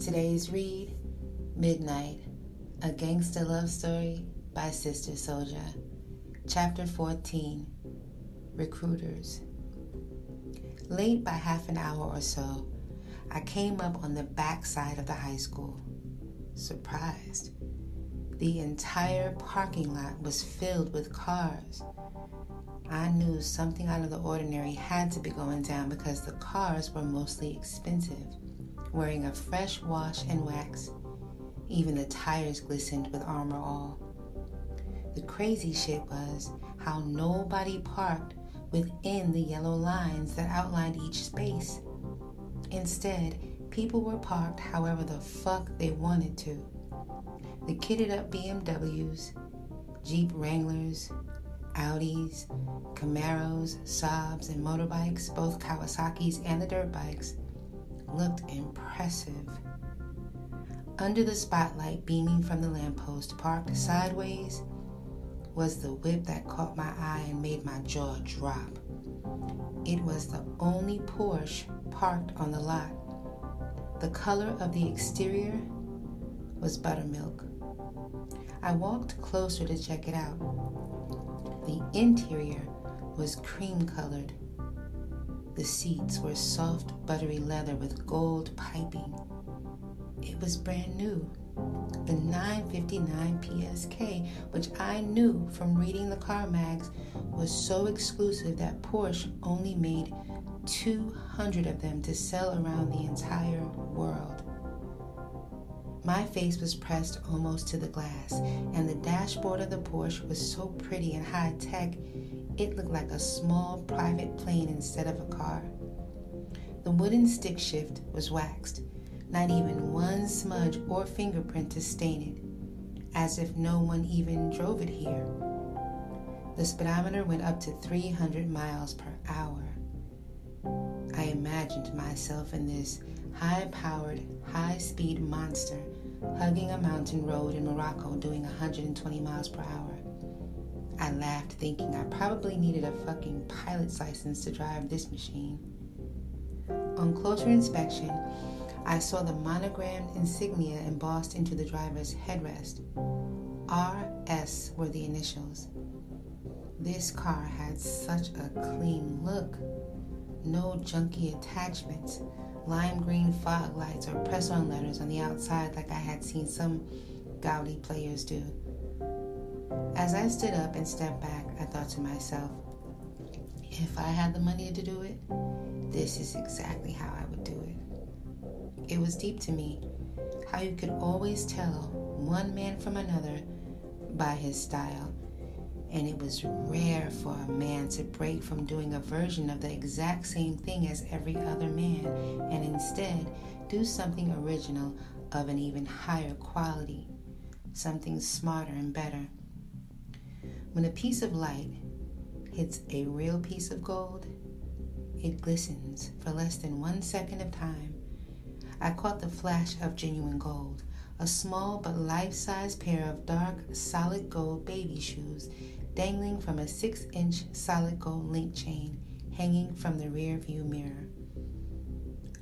Today's read Midnight, a gangster love story by Sister Souljah. Chapter 14 Recruiters. Late by half an hour or so, I came up on the back side of the high school. Surprised. The entire parking lot was filled with cars. I knew something out of the ordinary had to be going down because the cars were mostly expensive, wearing a fresh wash and wax. Even the tires glistened with Armor All. The crazy shit was how nobody parked within the yellow lines that outlined each space. Instead, people were parked however the fuck they wanted to. The kitted up BMWs, Jeep Wranglers, Audis, Camaros, Saabs, and motorbikes, both Kawasaki's and the dirt bikes, looked impressive. Under the spotlight beaming from the lamppost, parked sideways, was the whip that caught my eye and made my jaw drop. It was the only Porsche parked on the lot. The color of the exterior was buttermilk. I walked closer to check it out. The interior was cream colored. The seats were soft, buttery leather with gold piping. It was brand new. The 959 PSK, which I knew from reading the car mags, was so exclusive that Porsche only made 200 of them to sell around the entire world. My face was pressed almost to the glass, and the dashboard of the Porsche was so pretty and high tech, it looked like a small private plane instead of a car. The wooden stick shift was waxed, not even one smudge or fingerprint to stain it, as if no one even drove it here. The speedometer went up to 300 miles per hour. I imagined myself in this high powered, high speed monster hugging a mountain road in Morocco doing 120 miles per hour. I laughed, thinking I probably needed a fucking pilot's license to drive this machine. On closer inspection, I saw the monogrammed insignia embossed into the driver's headrest. RS were the initials. This car had such a clean look. No junky attachments, lime green fog lights or press on letters on the outside like I had seen some gaudy players do. As I stood up and stepped back, I thought to myself, if I had the money to do it, this is exactly how I would do it. It was deep to me how you could always tell one man from another by his style and it was rare for a man to break from doing a version of the exact same thing as every other man and instead do something original of an even higher quality, something smarter and better. When a piece of light hits a real piece of gold, it glistens for less than one second of time. I caught the flash of genuine gold, a small but life size pair of dark, solid gold baby shoes dangling from a six inch solid gold link chain hanging from the rear view mirror.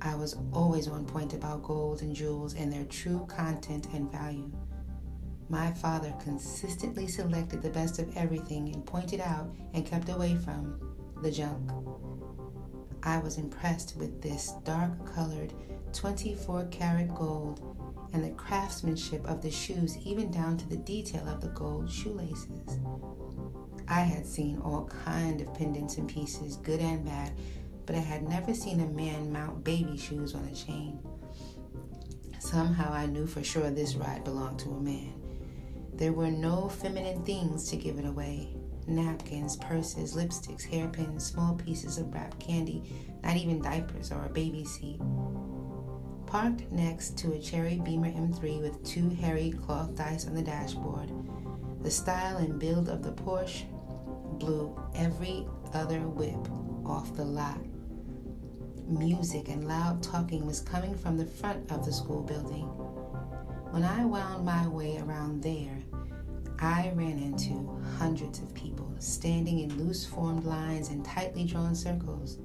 I was always on point about gold and jewels and their true content and value. My father consistently selected the best of everything and pointed out and kept away from the junk. I was impressed with this dark colored 24 karat gold and the craftsmanship of the shoes, even down to the detail of the gold shoelaces. I had seen all kind of pendants and pieces, good and bad, but I had never seen a man mount baby shoes on a chain. Somehow I knew for sure this ride belonged to a man. There were no feminine things to give it away napkins, purses, lipsticks, hairpins, small pieces of wrapped candy, not even diapers or a baby seat. Parked next to a cherry Beamer M3 with two hairy cloth dice on the dashboard, the style and build of the Porsche blew every other whip off the lot. Music and loud talking was coming from the front of the school building. When I wound my way around there, I ran into hundreds of people standing in loose formed lines and tightly drawn circles,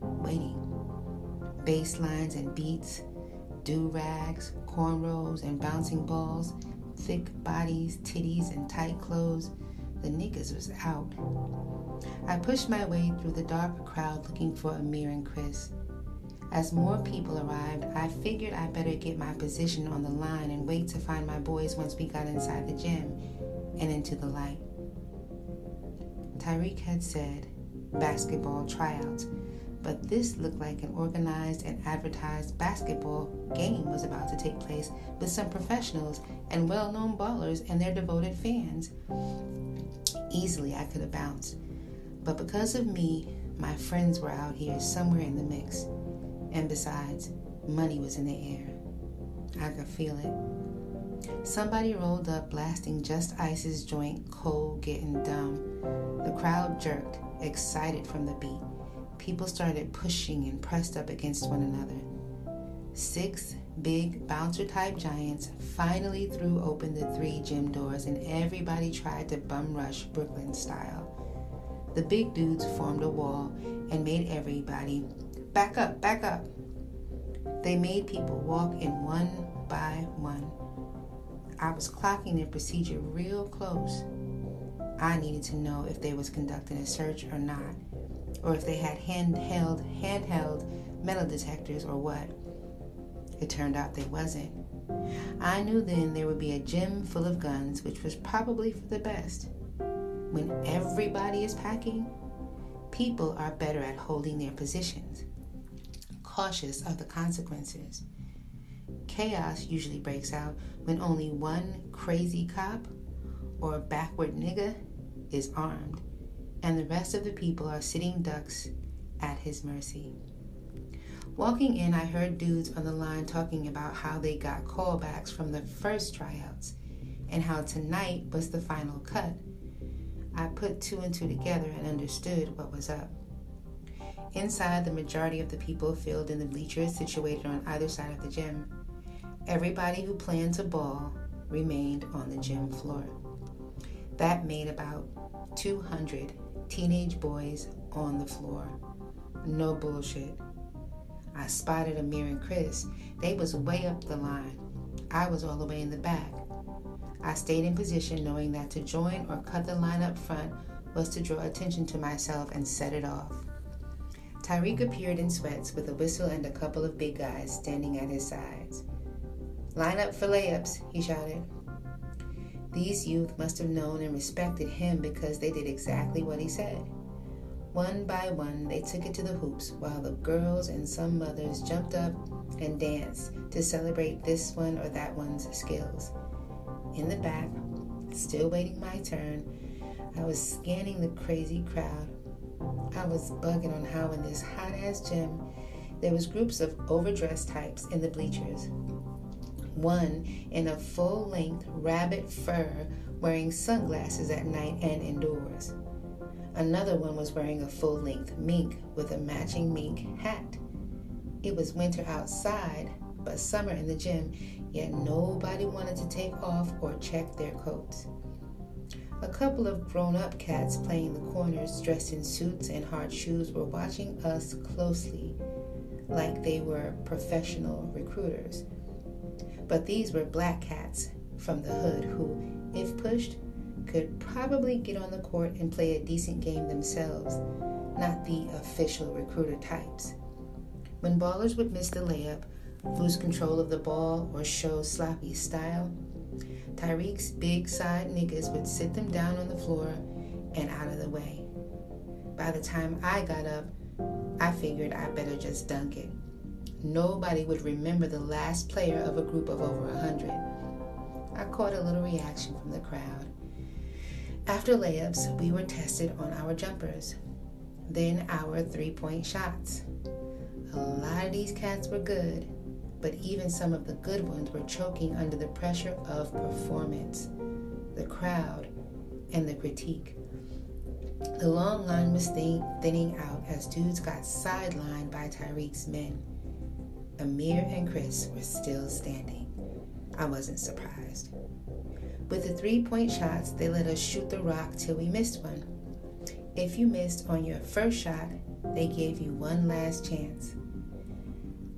waiting. Bass lines and beats, do rags, cornrows, and bouncing balls, thick bodies, titties, and tight clothes. The niggas was out. I pushed my way through the dark crowd looking for Amir and Chris. As more people arrived, I figured I better get my position on the line and wait to find my boys once we got inside the gym and into the light. Tyreek had said basketball tryouts, but this looked like an organized and advertised basketball game was about to take place with some professionals and well known ballers and their devoted fans. Easily, I could have bounced, but because of me, my friends were out here somewhere in the mix. And besides, money was in the air. I could feel it. Somebody rolled up, blasting Just Ice's joint, cold, getting dumb. The crowd jerked, excited from the beat. People started pushing and pressed up against one another. Six big bouncer type giants finally threw open the three gym doors, and everybody tried to bum rush Brooklyn style. The big dudes formed a wall and made everybody back up, back up. They made people walk in one. I was clocking their procedure real close. I needed to know if they was conducting a search or not, or if they had handheld handheld metal detectors or what. It turned out they wasn't. I knew then there would be a gym full of guns, which was probably for the best. When everybody is packing, people are better at holding their positions cautious of the consequences. Chaos usually breaks out when only one crazy cop or backward nigga is armed, and the rest of the people are sitting ducks at his mercy. Walking in, I heard dudes on the line talking about how they got callbacks from the first tryouts and how tonight was the final cut. I put two and two together and understood what was up. Inside, the majority of the people filled in the bleachers situated on either side of the gym. Everybody who planned to ball remained on the gym floor. That made about 200 teenage boys on the floor. No bullshit. I spotted Amir and Chris. They was way up the line. I was all the way in the back. I stayed in position knowing that to join or cut the line up front was to draw attention to myself and set it off. Tyreek appeared in sweats with a whistle and a couple of big guys standing at his sides. Line up for layups, he shouted. These youth must have known and respected him because they did exactly what he said. One by one, they took it to the hoops while the girls and some mothers jumped up and danced to celebrate this one or that one's skills. In the back, still waiting my turn, I was scanning the crazy crowd I was bugging on how in this hot ass gym there was groups of overdressed types in the bleachers. One in a full length rabbit fur wearing sunglasses at night and indoors. Another one was wearing a full length mink with a matching mink hat. It was winter outside, but summer in the gym, yet nobody wanted to take off or check their coats. A couple of grown up cats playing the corners, dressed in suits and hard shoes, were watching us closely, like they were professional recruiters. But these were black cats from the hood who, if pushed, could probably get on the court and play a decent game themselves, not the official recruiter types. When ballers would miss the layup, lose control of the ball, or show sloppy style, Tyreek's big side niggas would sit them down on the floor and out of the way. By the time I got up, I figured I better just dunk it. Nobody would remember the last player of a group of over a hundred. I caught a little reaction from the crowd. After layups, we were tested on our jumpers, then our three point shots. A lot of these cats were good, but even some of the good ones were choking under the pressure of performance, the crowd, and the critique. The long line was thinning out as dudes got sidelined by Tyreek's men. Amir and Chris were still standing. I wasn't surprised. With the three point shots, they let us shoot the rock till we missed one. If you missed on your first shot, they gave you one last chance.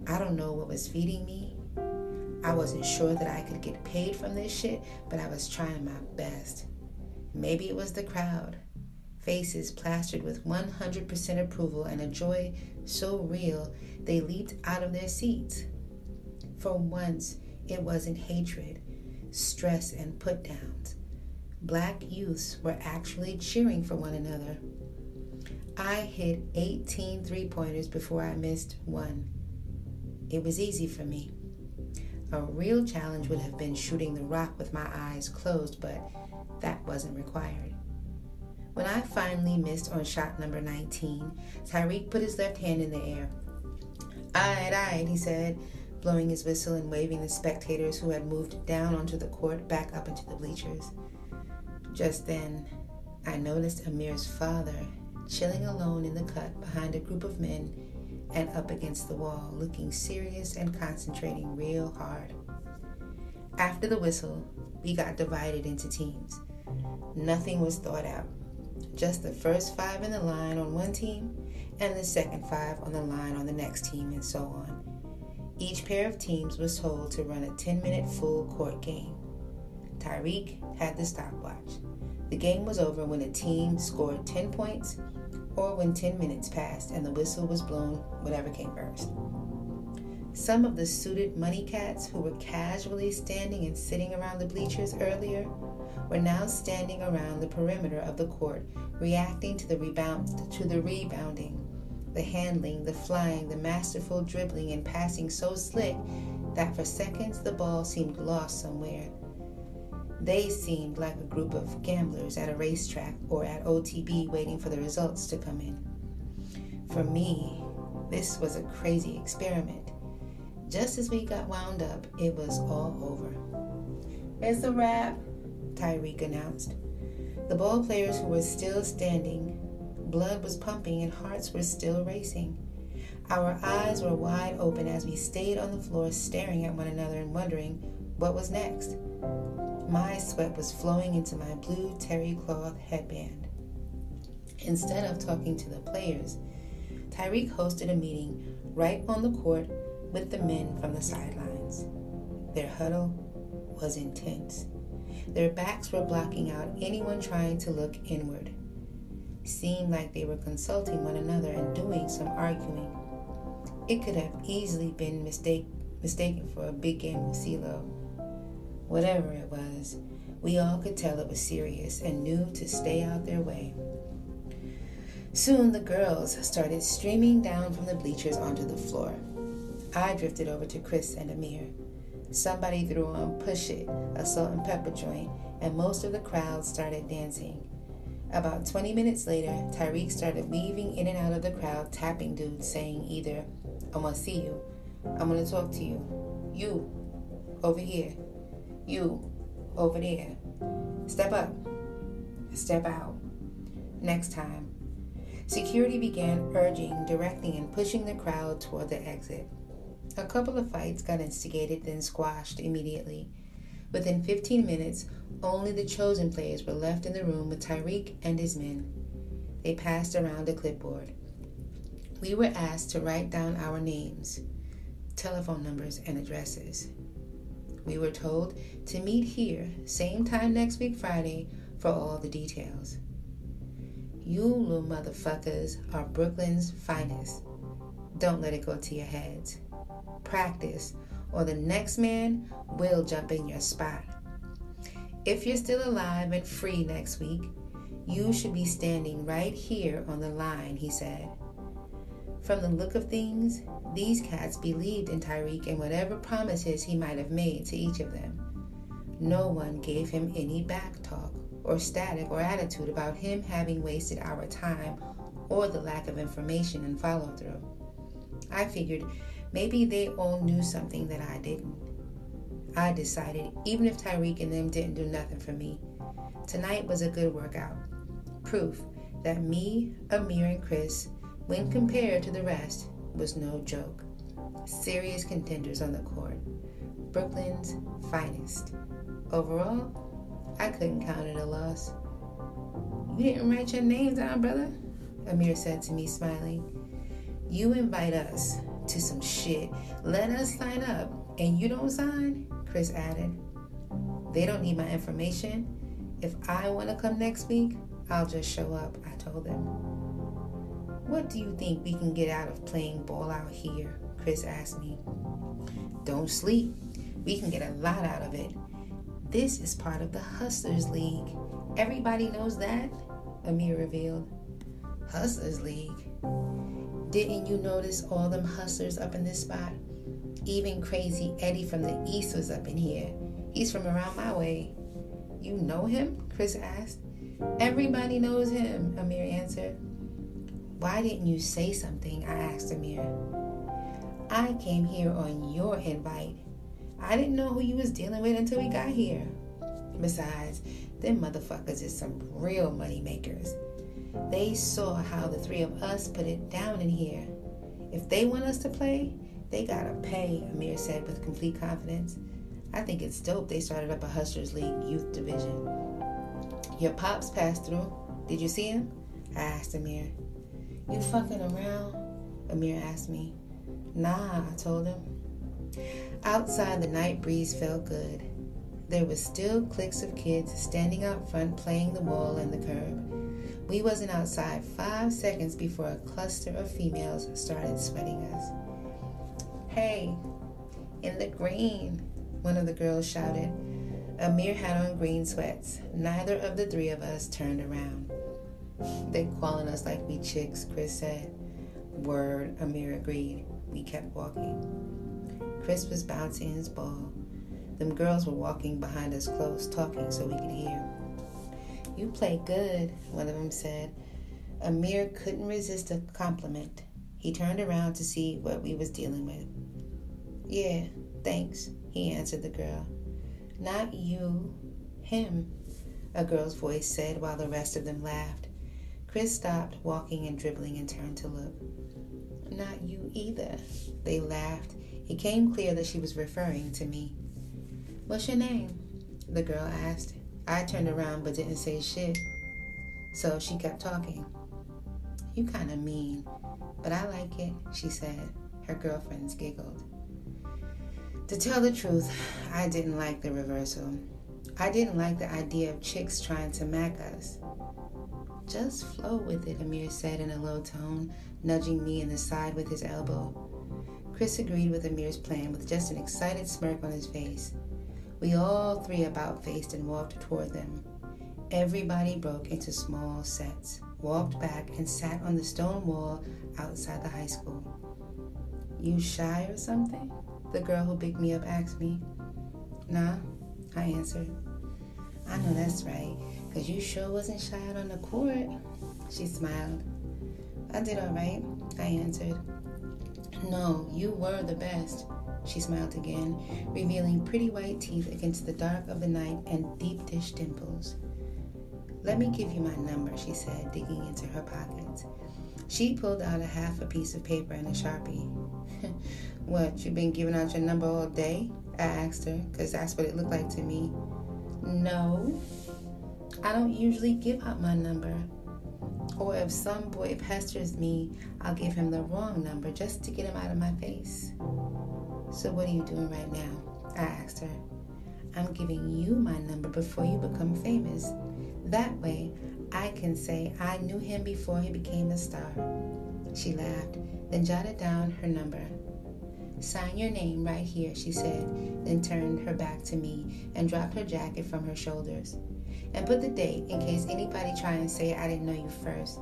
I don't know what was feeding me, I wasn't sure that I could get paid from this shit, but I was trying my best. Maybe it was the crowd. Faces plastered with 100% approval and a joy so real they leaped out of their seats. For once, it wasn't hatred, stress, and put downs. Black youths were actually cheering for one another. I hit 18 three pointers before I missed one. It was easy for me. A real challenge would have been shooting the rock with my eyes closed, but that wasn't required. When I finally missed on shot number 19, Tyreek put his left hand in the air. Aye, aye, he said, blowing his whistle and waving the spectators who had moved down onto the court back up into the bleachers. Just then, I noticed Amir's father chilling alone in the cut behind a group of men and up against the wall, looking serious and concentrating real hard. After the whistle, we got divided into teams. Nothing was thought out. Just the first five in the line on one team and the second five on the line on the next team, and so on. Each pair of teams was told to run a 10 minute full court game. Tyreek had the stopwatch. The game was over when a team scored 10 points or when 10 minutes passed and the whistle was blown, whatever came first. Some of the suited money cats who were casually standing and sitting around the bleachers earlier were now standing around the perimeter of the court, reacting to the rebound to the rebounding, the handling, the flying, the masterful dribbling and passing so slick that for seconds the ball seemed lost somewhere. They seemed like a group of gamblers at a racetrack or at OTB waiting for the results to come in. For me, this was a crazy experiment. Just as we got wound up, it was all over. It's a wrap, Tyreek announced. The ball players who were still standing, blood was pumping and hearts were still racing. Our eyes were wide open as we stayed on the floor staring at one another and wondering what was next. My sweat was flowing into my blue terry cloth headband. Instead of talking to the players, Tyreek hosted a meeting right on the court with the men from the sidelines. Their huddle was intense. Their backs were blocking out anyone trying to look inward. Seemed like they were consulting one another and doing some arguing. It could have easily been mistake, mistaken for a big game of CeeLo. Whatever it was, we all could tell it was serious and knew to stay out their way. Soon the girls started streaming down from the bleachers onto the floor. I drifted over to Chris and Amir. Somebody threw on Push It, a Salt-N-Pepa joint, and most of the crowd started dancing. About 20 minutes later, Tyreek started weaving in and out of the crowd, tapping dudes, saying either, I want to see you, I'm going to talk to you, you, over here, you, over there, step up, step out. Next time. Security began urging, directing, and pushing the crowd toward the exit. A couple of fights got instigated, then squashed immediately. Within 15 minutes, only the chosen players were left in the room with Tyreek and his men. They passed around a clipboard. We were asked to write down our names, telephone numbers, and addresses. We were told to meet here, same time next week, Friday, for all the details. You little motherfuckers are Brooklyn's finest. Don't let it go to your heads practice, or the next man will jump in your spot. If you're still alive and free next week, you should be standing right here on the line, he said. From the look of things, these cats believed in Tyreek and whatever promises he might have made to each of them. No one gave him any back talk or static or attitude about him having wasted our time or the lack of information and follow through. I figured Maybe they all knew something that I didn't. I decided, even if Tyreek and them didn't do nothing for me, tonight was a good workout. Proof that me, Amir, and Chris, when compared to the rest, was no joke. Serious contenders on the court. Brooklyn's finest. Overall, I couldn't count it a loss. You didn't write your names down, brother? Amir said to me, smiling. You invite us to some shit, let us sign up, and you don't sign? Chris added. They don't need my information. If I want to come next week, I'll just show up, I told them. What do you think we can get out of playing ball out here? Chris asked me. Don't sleep. We can get a lot out of it. This is part of the Hustlers League. Everybody knows that, Amir revealed. Hustlers League? Didn't you notice all them hustlers up in this spot? Even crazy Eddie from the East was up in here. He's from around my way. You know him? Chris asked. Everybody knows him, Amir answered. Why didn't you say something? I asked Amir. I came here on your invite. I didn't know who you was dealing with until we got here. Besides, them motherfuckers is some real money makers. They saw how the three of us put it down in here. If they want us to play, they gotta pay, Amir said with complete confidence. I think it's dope they started up a Hustlers League youth division. Your pops passed through. Did you see him? I asked Amir. You fucking around? Amir asked me. Nah, I told him. Outside, the night breeze felt good. There were still cliques of kids standing out front playing the wall and the curb. We wasn't outside five seconds before a cluster of females started sweating us. Hey, in the green, one of the girls shouted. Amir had on green sweats. Neither of the three of us turned around. They calling us like we chicks, Chris said. Word, Amir agreed. We kept walking. Chris was bouncing his ball. Them girls were walking behind us close, talking so we could hear. You play good, one of them said. Amir couldn't resist a compliment. He turned around to see what we was dealing with. Yeah, thanks, he answered the girl. Not you, him, a girl's voice said while the rest of them laughed. Chris stopped walking and dribbling and turned to look. Not you either, they laughed. It came clear that she was referring to me. What's your name? The girl asked. I turned around but didn't say shit. So she kept talking. You kind of mean, but I like it, she said. Her girlfriends giggled. To tell the truth, I didn't like the reversal. I didn't like the idea of chicks trying to mac us. Just flow with it, Amir said in a low tone, nudging me in the side with his elbow. Chris agreed with Amir's plan with just an excited smirk on his face. We all three about faced and walked toward them. Everybody broke into small sets, walked back, and sat on the stone wall outside the high school. You shy or something? The girl who picked me up asked me. Nah, I answered. I know that's right, because you sure wasn't shy out on the court. She smiled. I did all right, I answered. No, you were the best. She smiled again, revealing pretty white teeth against the dark of the night and deep dish dimples. Let me give you my number, she said, digging into her pockets. She pulled out a half a piece of paper and a sharpie. What, you been giving out your number all day? I asked her, because that's what it looked like to me. No, I don't usually give out my number. Or if some boy pesters me, I'll give him the wrong number just to get him out of my face. So, what are you doing right now? I asked her. I'm giving you my number before you become famous. That way, I can say I knew him before he became a star. She laughed, then jotted down her number. Sign your name right here, she said, then turned her back to me and dropped her jacket from her shoulders. And put the date in case anybody try and say I didn't know you first.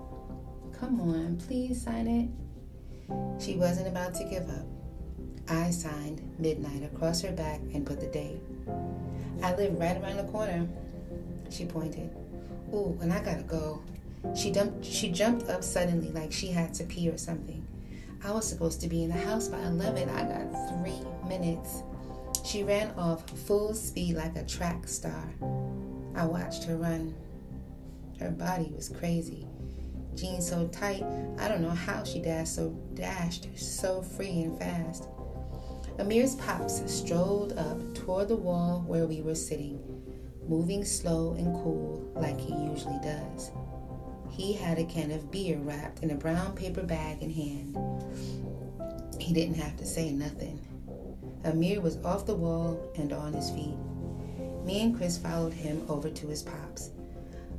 Come on, please sign it. She wasn't about to give up. I signed midnight across her back and put the date. I live right around the corner. She pointed. Ooh, and I gotta go. She dumped, she jumped up suddenly like she had to pee or something. I was supposed to be in the house by 11. I got three minutes. She ran off full speed like a track star. I watched her run. Her body was crazy. Jeans so tight, I don't know how she dashed so dashed so free and fast. Amir's pops strolled up toward the wall where we were sitting, moving slow and cool like he usually does. he had a can of beer wrapped in a brown paper bag in hand. He didn't have to say nothing. Amir was off the wall and on his feet. Me and Chris followed him over to his pops.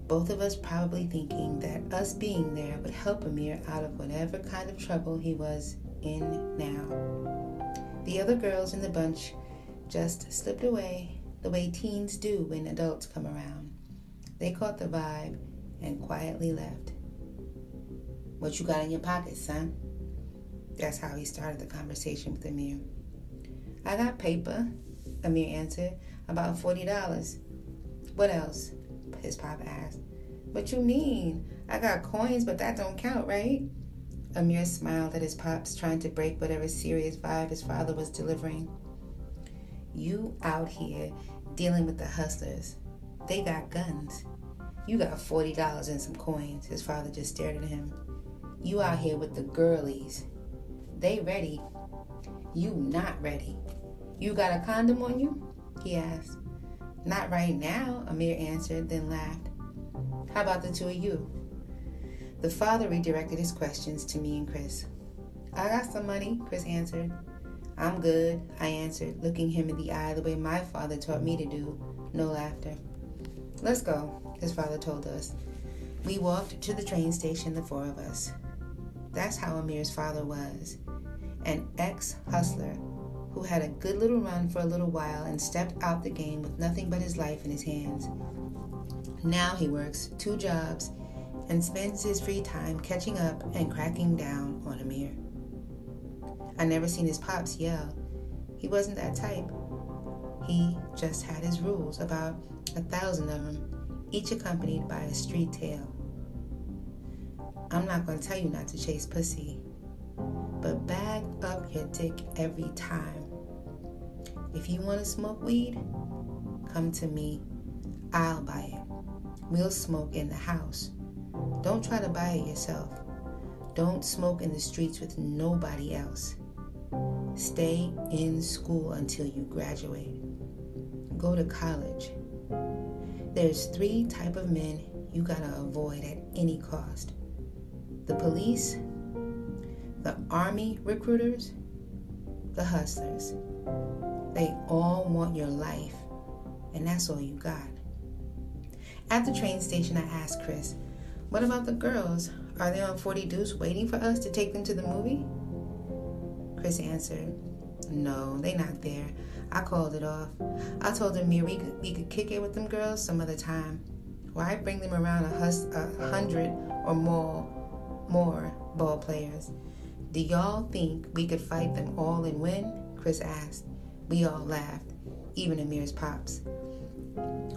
Both of us probably thinking that us being there would help Amir out of whatever kind of trouble he was in now. The other girls in the bunch just slipped away the way teens do when adults come around. They caught the vibe and quietly left. What you got in your pocket, son? That's how he started the conversation with Amir. I got paper, Amir answered, about $40. What else? His pop asked. What you mean? I got coins, but that don't count, right? Amir smiled at his pops, trying to break whatever serious vibe his father was delivering. You out here dealing with the hustlers. They got guns. You got $40 and some coins. His father just stared at him. You out here with the girlies. They ready. You not ready. You got a condom on you? He asked. Not right now, Amir answered, then laughed. How about the two of you? The father redirected his questions to me and Chris. I got some money, Chris answered. I'm good, I answered, looking him in the eye the way my father taught me to do. No laughter. Let's go, his father told us. We walked to the train station, the four of us. That's how Amir's father was an ex hustler who had a good little run for a little while and stepped out the game with nothing but his life in his hands. Now he works two jobs and spends his free time catching up and cracking down on Amir. I never seen his pops yell. He wasn't that type. He just had his rules, about a thousand of them, each accompanied by a street tale. I'm not going to tell you not to chase pussy, but bag up your dick every time. If you want to smoke weed, come to me. I'll buy it. We'll smoke in the house. Don't try to buy it yourself. Don't smoke in the streets with nobody else. Stay in school until you graduate. Go to college. There's three type of men you gotta avoid at any cost. The police, the army recruiters, the hustlers. They all want your life, and that's all you got. At the train station, I asked Chris, What about the girls? Are they on 40 Deuce waiting for us to take them to the movie? Chris answered, No, they not there. I called it off. I told them we could, we could kick it with them girls some other time. Why bring them around a, hus- a hundred or more more ball players? Do y'all think we could fight them all and win? Chris asked. We all laughed, even Amir's pops.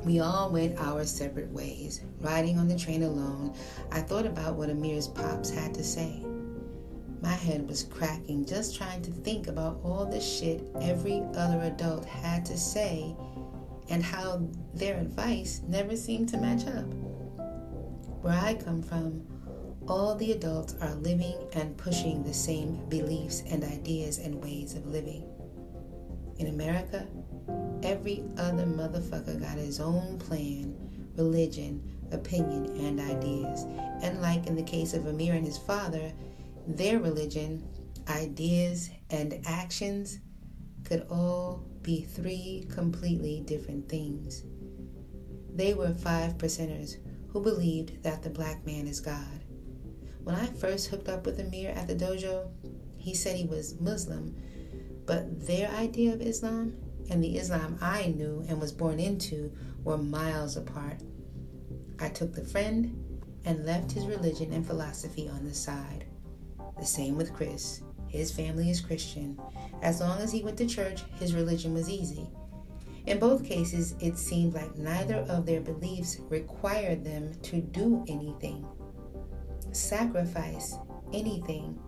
We all went our separate ways. Riding on the train alone, I thought about what Amir's pops had to say. My head was cracking just trying to think about all the shit every other adult had to say and how their advice never seemed to match up. Where I come from, all the adults are living and pushing the same beliefs and ideas and ways of living. In America, every other motherfucker got his own plan, religion, opinion, and ideas. And like in the case of Amir and his father, their religion, ideas, and actions could all be three completely different things. They were five percenters who believed that the black man is God. When I first hooked up with Amir at the dojo, he said he was Muslim, but their idea of Islam and the Islam I knew and was born into were miles apart. I took the friend and left his religion and philosophy on the side. The same with Chris. His family is Christian. As long as he went to church, his religion was easy. In both cases, it seemed like neither of their beliefs required them to do anything, sacrifice anything,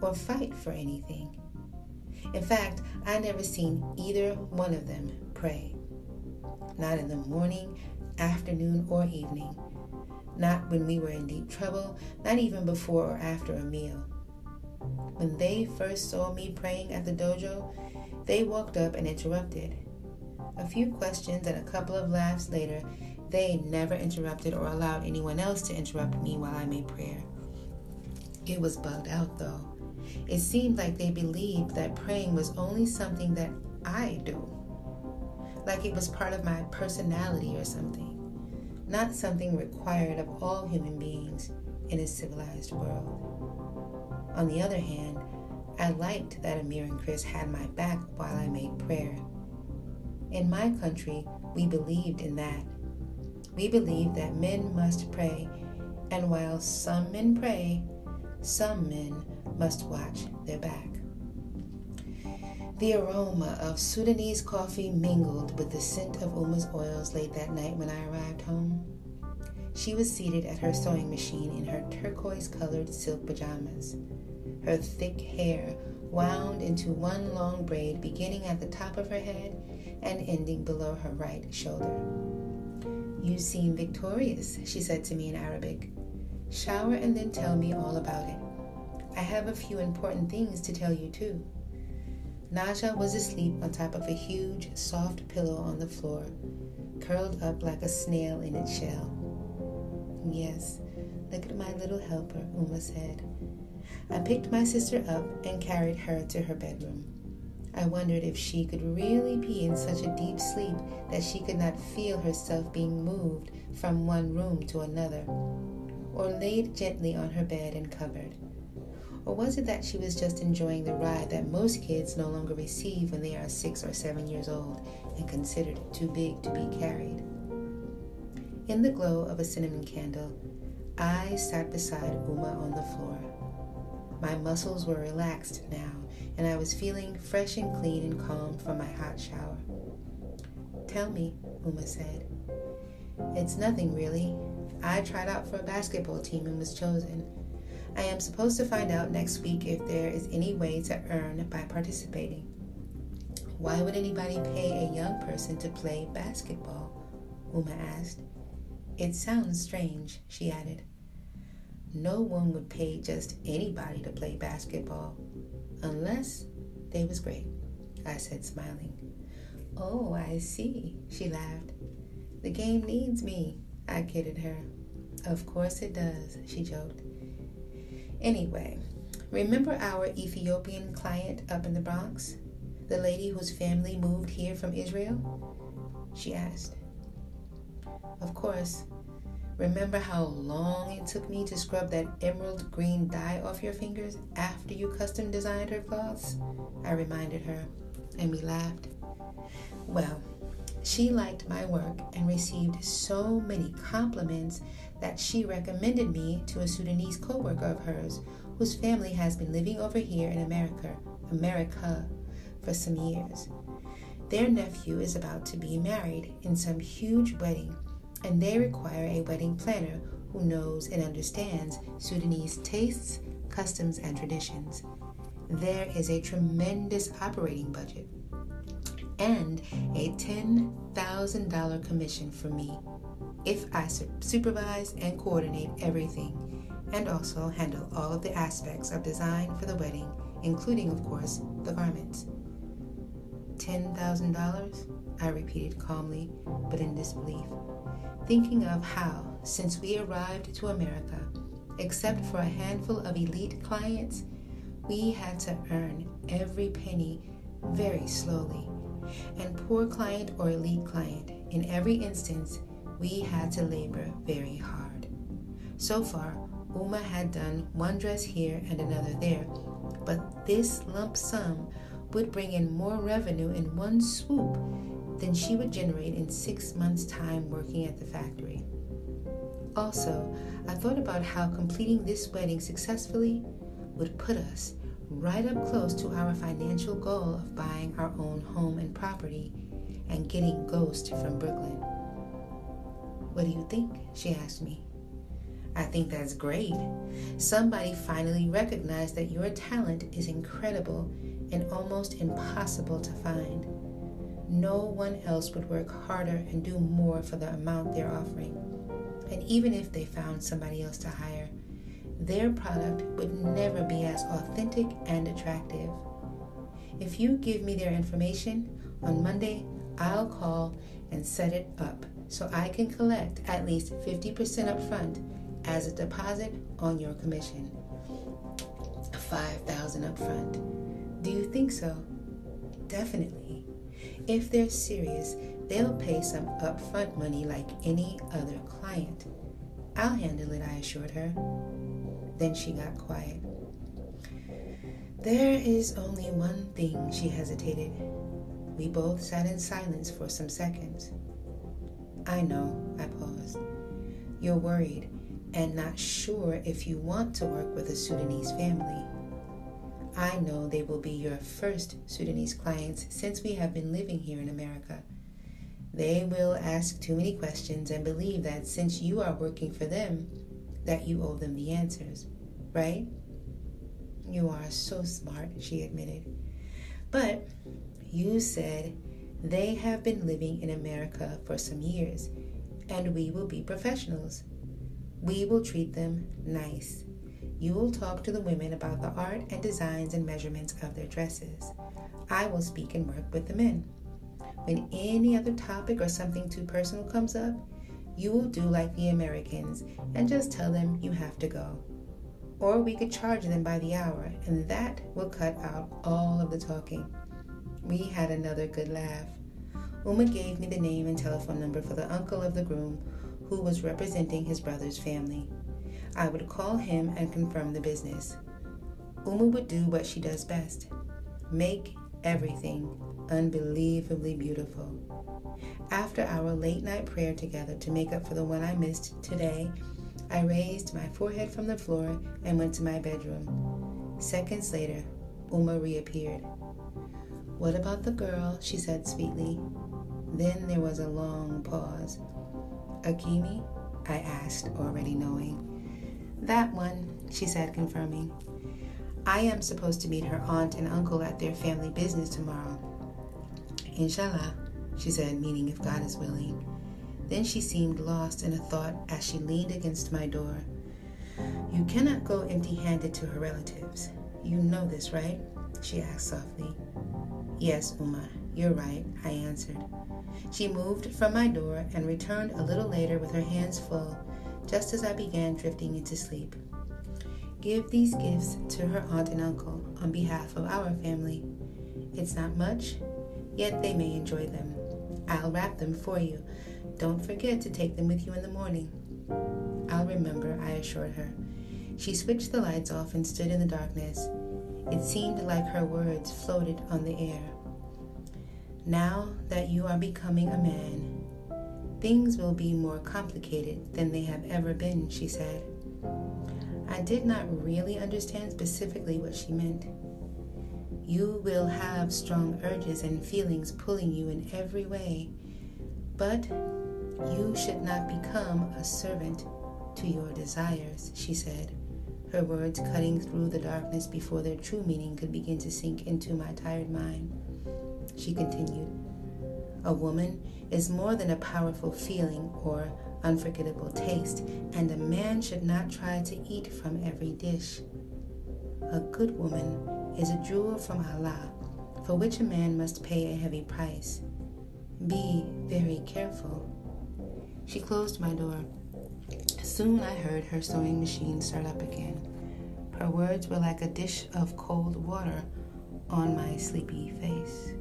or fight for anything. In fact, I never seen either one of them pray. Not in the morning, afternoon, or evening. Not when we were in deep trouble, not even before or after a meal. When they first saw me praying at the dojo, they walked up and interrupted. A few questions and a couple of laughs later, They never interrupted or allowed anyone else to interrupt me while I made prayer. It was bugged out though. It seemed like they believed that praying was only something that I do, like it was part of my personality or something, not something required of all human beings in a civilized world. On the other hand, I liked that Amir and Chris had my back while I made prayer. In my country, we believed in that. We believed that men must pray, and while some men pray, some men must watch their back. The aroma of Sudanese coffee mingled with the scent of Uma's oils late that night when I arrived home. She was seated at her sewing machine in her turquoise colored silk pajamas, her thick hair wound into one long braid beginning at the top of her head and ending below her right shoulder. You seem victorious, she said to me in Arabic. Shower and then tell me all about it. I have a few important things to tell you, too. Naja was asleep on top of a huge, soft pillow on the floor, curled up like a snail in its shell. Yes, look at my little helper, Uma said. I picked my sister up and carried her to her bedroom. I wondered if she could really be in such a deep sleep that she could not feel herself being moved from one room to another, or laid gently on her bed and covered. Or was it that she was just enjoying the ride that most kids no longer receive when they are six or seven years old and considered too big to be carried? In the glow of a cinnamon candle, I sat beside Uma on the floor. My muscles were relaxed now, and I was feeling fresh and clean and calm from my hot shower. Tell me, Uma said. It's nothing really. I tried out for a basketball team and was chosen. I am supposed to find out next week if there is any way to earn by participating. Why would anybody pay a young person to play basketball? Uma asked. It sounds strange, she added. No one would pay just anybody to play basketball, unless they was great, I said, smiling. Oh, I see, she laughed. The game needs me, I kidded her. Of course it does, she joked. Anyway, remember our Ethiopian client up in the Bronx? The lady whose family moved here from Israel? She asked. Of course. Remember how long it took me to scrub that emerald green dye off your fingers after you custom designed her cloths? I reminded her, and we laughed. Well, she liked my work and received so many compliments that she recommended me to a Sudanese co-worker of hers whose family has been living over here in America, America for some years. Their nephew is about to be married in some huge wedding, and they require a wedding planner who knows and understands Sudanese tastes, customs, and traditions. There is a tremendous operating budget and a $10,000 commission for me if I supervise and coordinate everything and also handle all of the aspects of design for the wedding, including, of course, the garments. $10,000? I repeated calmly, but in disbelief, thinking of how, since we arrived to America, except for a handful of elite clients, we had to earn every penny very slowly. And poor client or elite client, in every instance, we had to labor very hard. So far, Uma had done one dress here and another there, but this lump sum would bring in more revenue in one swoop than she would generate in six months' time working at the factory. Also, I thought about how completing this wedding successfully would put us right up close to our financial goal of buying our own home and property and getting Ghost from Brooklyn. What do you think? She asked me. I think that's great. Somebody finally recognized that your talent is incredible and almost impossible to find. No one else would work harder and do more for the amount they're offering. And even if they found somebody else to hire, their product would never be as authentic and attractive. If you give me their information, on Monday I'll call and set it up so I can collect at least 50% up front as a deposit on your commission. 5000 up front. Do you think so? Definitely. If they're serious, they'll pay some upfront money like any other client. I'll handle it, I assured her. Then she got quiet. There is only one thing, she hesitated. We both sat in silence for some seconds. I know, I paused. You're worried and not sure if you want to work with a Sudanese family. I know they will be your first Sudanese clients since we have been living here in America. They will ask too many questions and believe that since you are working for them, that you owe them the answers, right? You are so smart, she admitted. But you said they have been living in America for some years, and we will be professionals. We will treat them nice. You will talk to the women about the art and designs and measurements of their dresses. I will speak and work with the men. When any other topic or something too personal comes up, you will do like the Americans and just tell them you have to go. Or we could charge them by the hour, and that will cut out all of the talking. We had another good laugh. Umma gave me the name and telephone number for the uncle of the groom who was representing his brother's family. I would call him and confirm the business. Umma would do what she does best make everything unbelievably beautiful. After our late night prayer together to make up for the one I missed today, I raised my forehead from the floor and went to my bedroom. Seconds later, Umma reappeared. What about the girl? she said sweetly. Then there was a long pause. Akemi? I asked, already knowing. That one, she said, confirming. I am supposed to meet her aunt and uncle at their family business tomorrow. Inshallah, she said, meaning if God is willing. Then she seemed lost in a thought as she leaned against my door. You cannot go empty handed to her relatives. You know this, right? She asked softly. Yes, Umma, you're right, I answered. She moved from my door and returned a little later with her hands full just as I began drifting into sleep. Give these gifts to her aunt and uncle on behalf of our family. It's not much, yet they may enjoy them. I'll wrap them for you. Don't forget to take them with you in the morning. I'll remember, I assured her. She switched the lights off and stood in the darkness. It seemed like her words floated on the air. Now that you are becoming a man, Things will be more complicated than they have ever been, she said. I did not really understand specifically what she meant. You will have strong urges and feelings pulling you in every way, but you should not become a servant to your desires, she said, her words cutting through the darkness before their true meaning could begin to sink into my tired mind. She continued, A woman is more than a powerful feeling or unforgettable taste, and a man should not try to eat from every dish. A good woman is a jewel from Allah, for which a man must pay a heavy price. Be very careful. She closed my door. Soon I heard her sewing machine start up again. Her words were like a dish of cold water on my sleepy face.